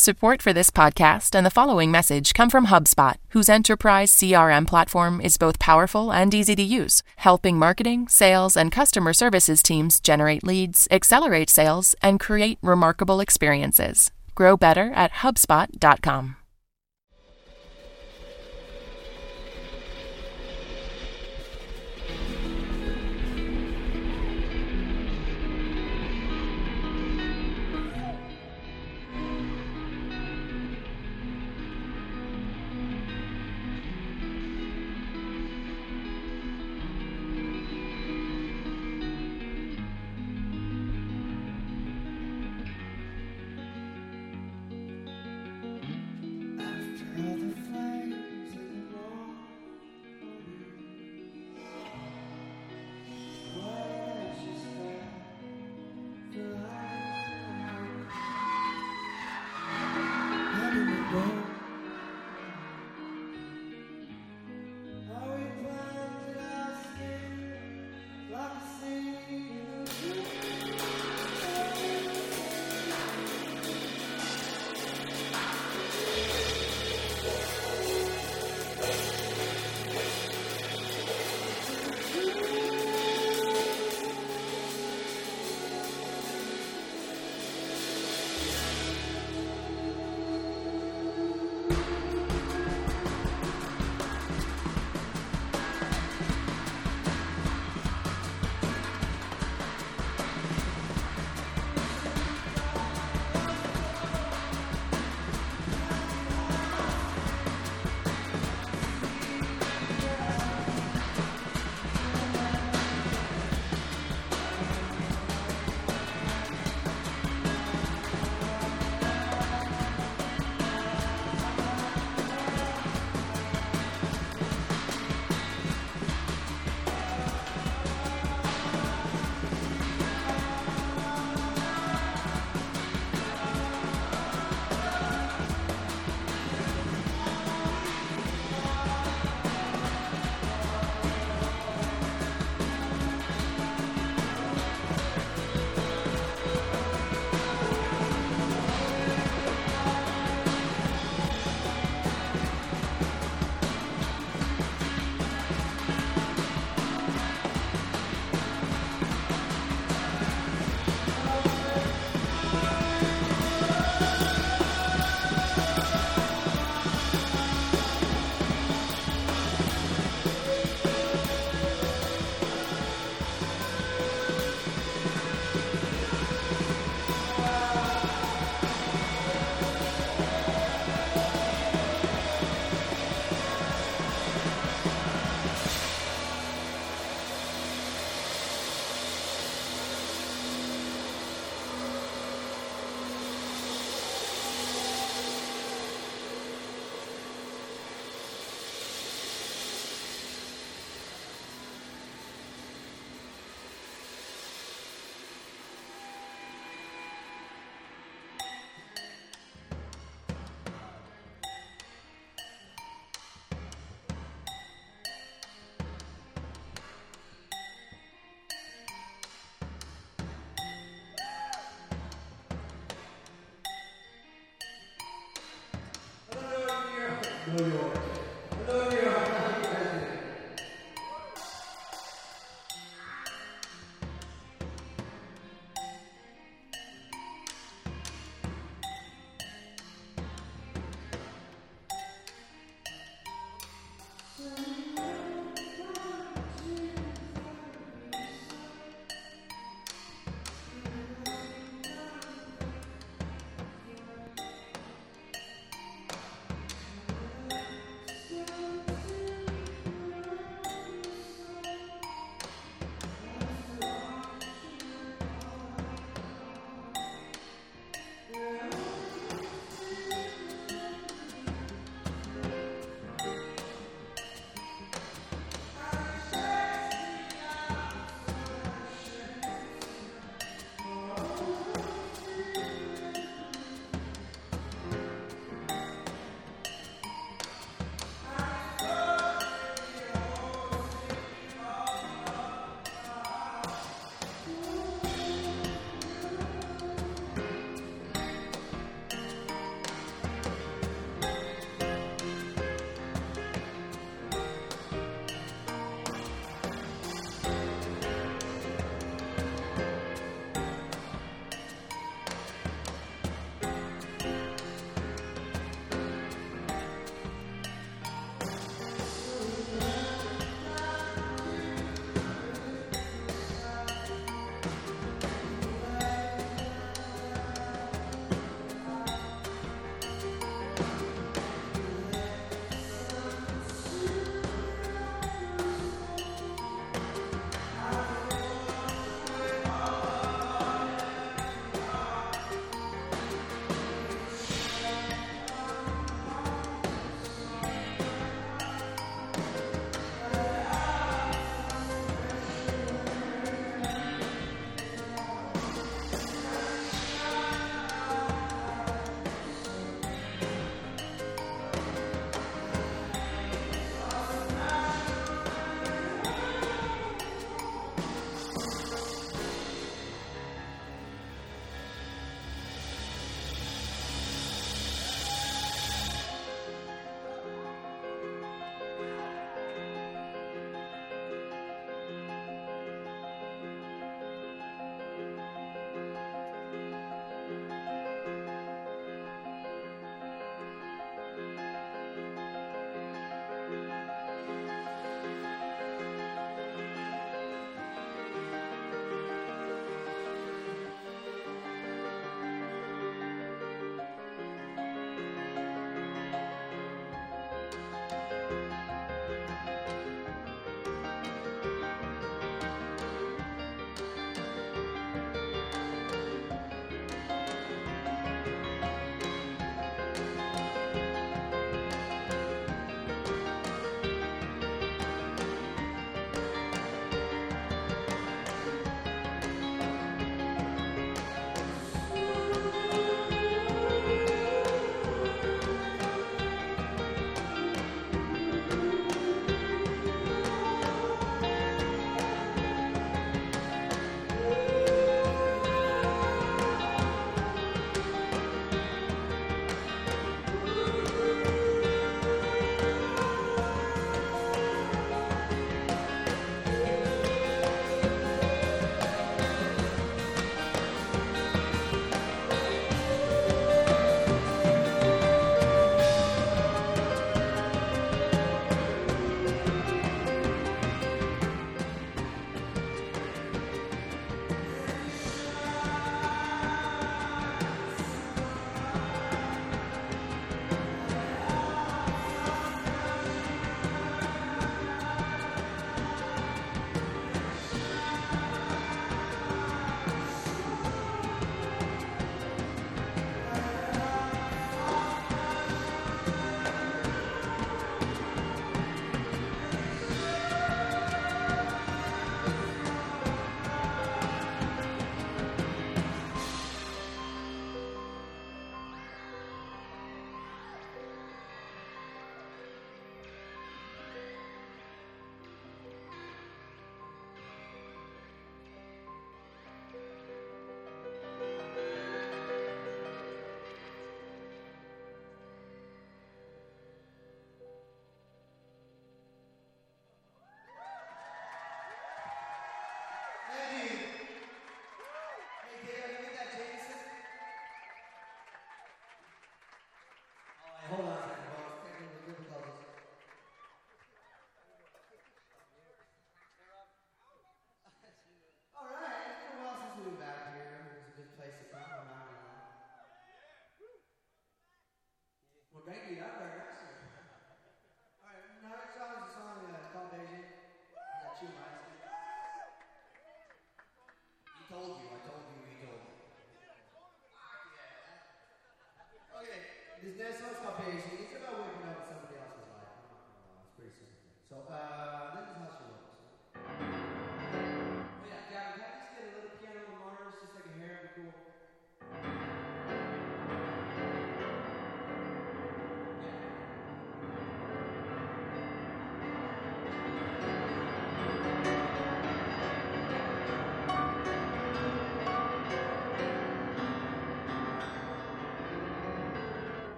Support for this podcast and the following message come from HubSpot, whose enterprise CRM platform is both powerful and easy to use, helping marketing, sales, and customer services teams generate leads, accelerate sales, and create remarkable experiences. Grow better at HubSpot.com.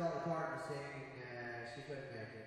written for Dolly Parton. Uh, she couldn't make it.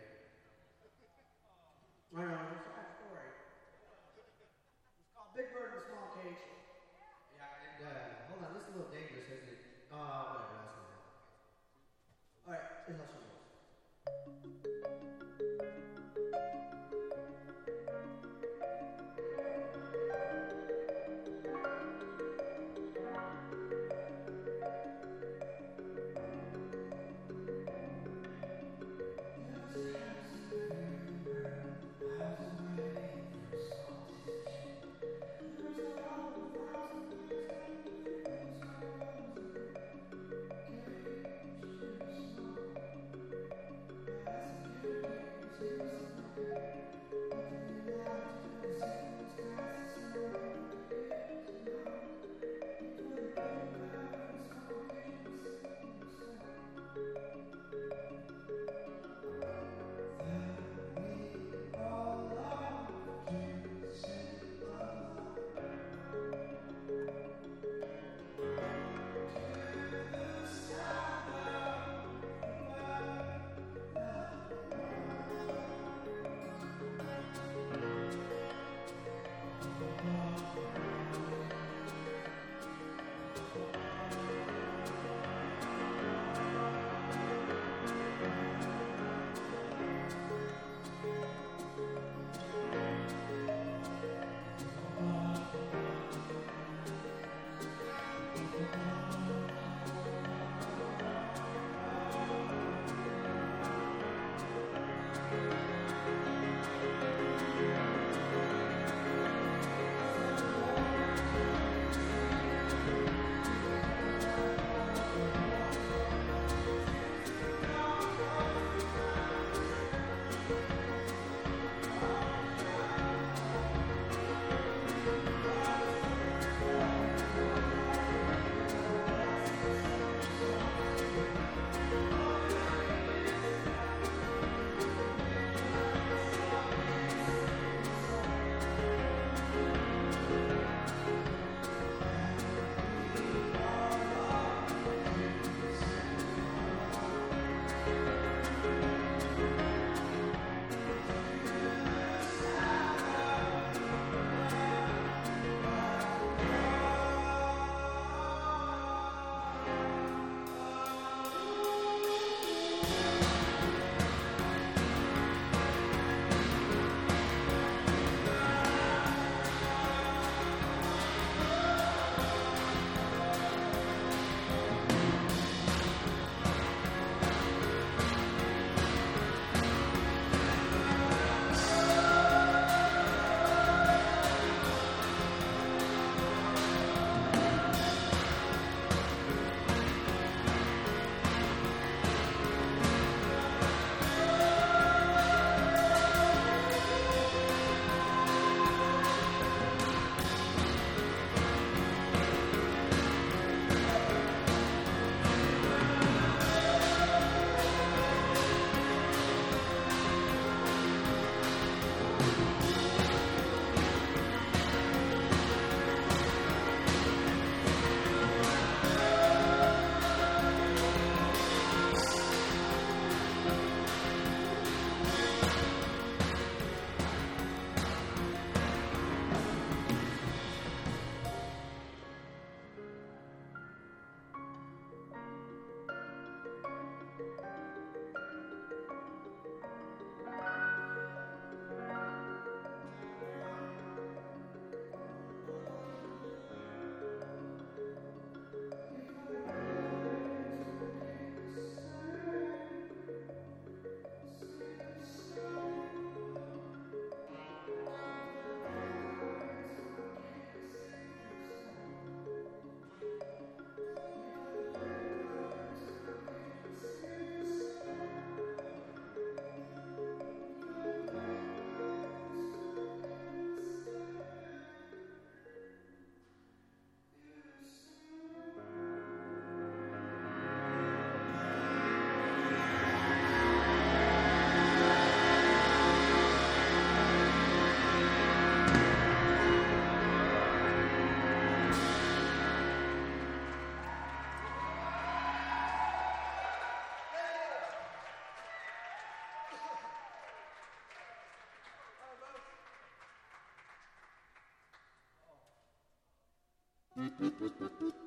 Mm-hmm.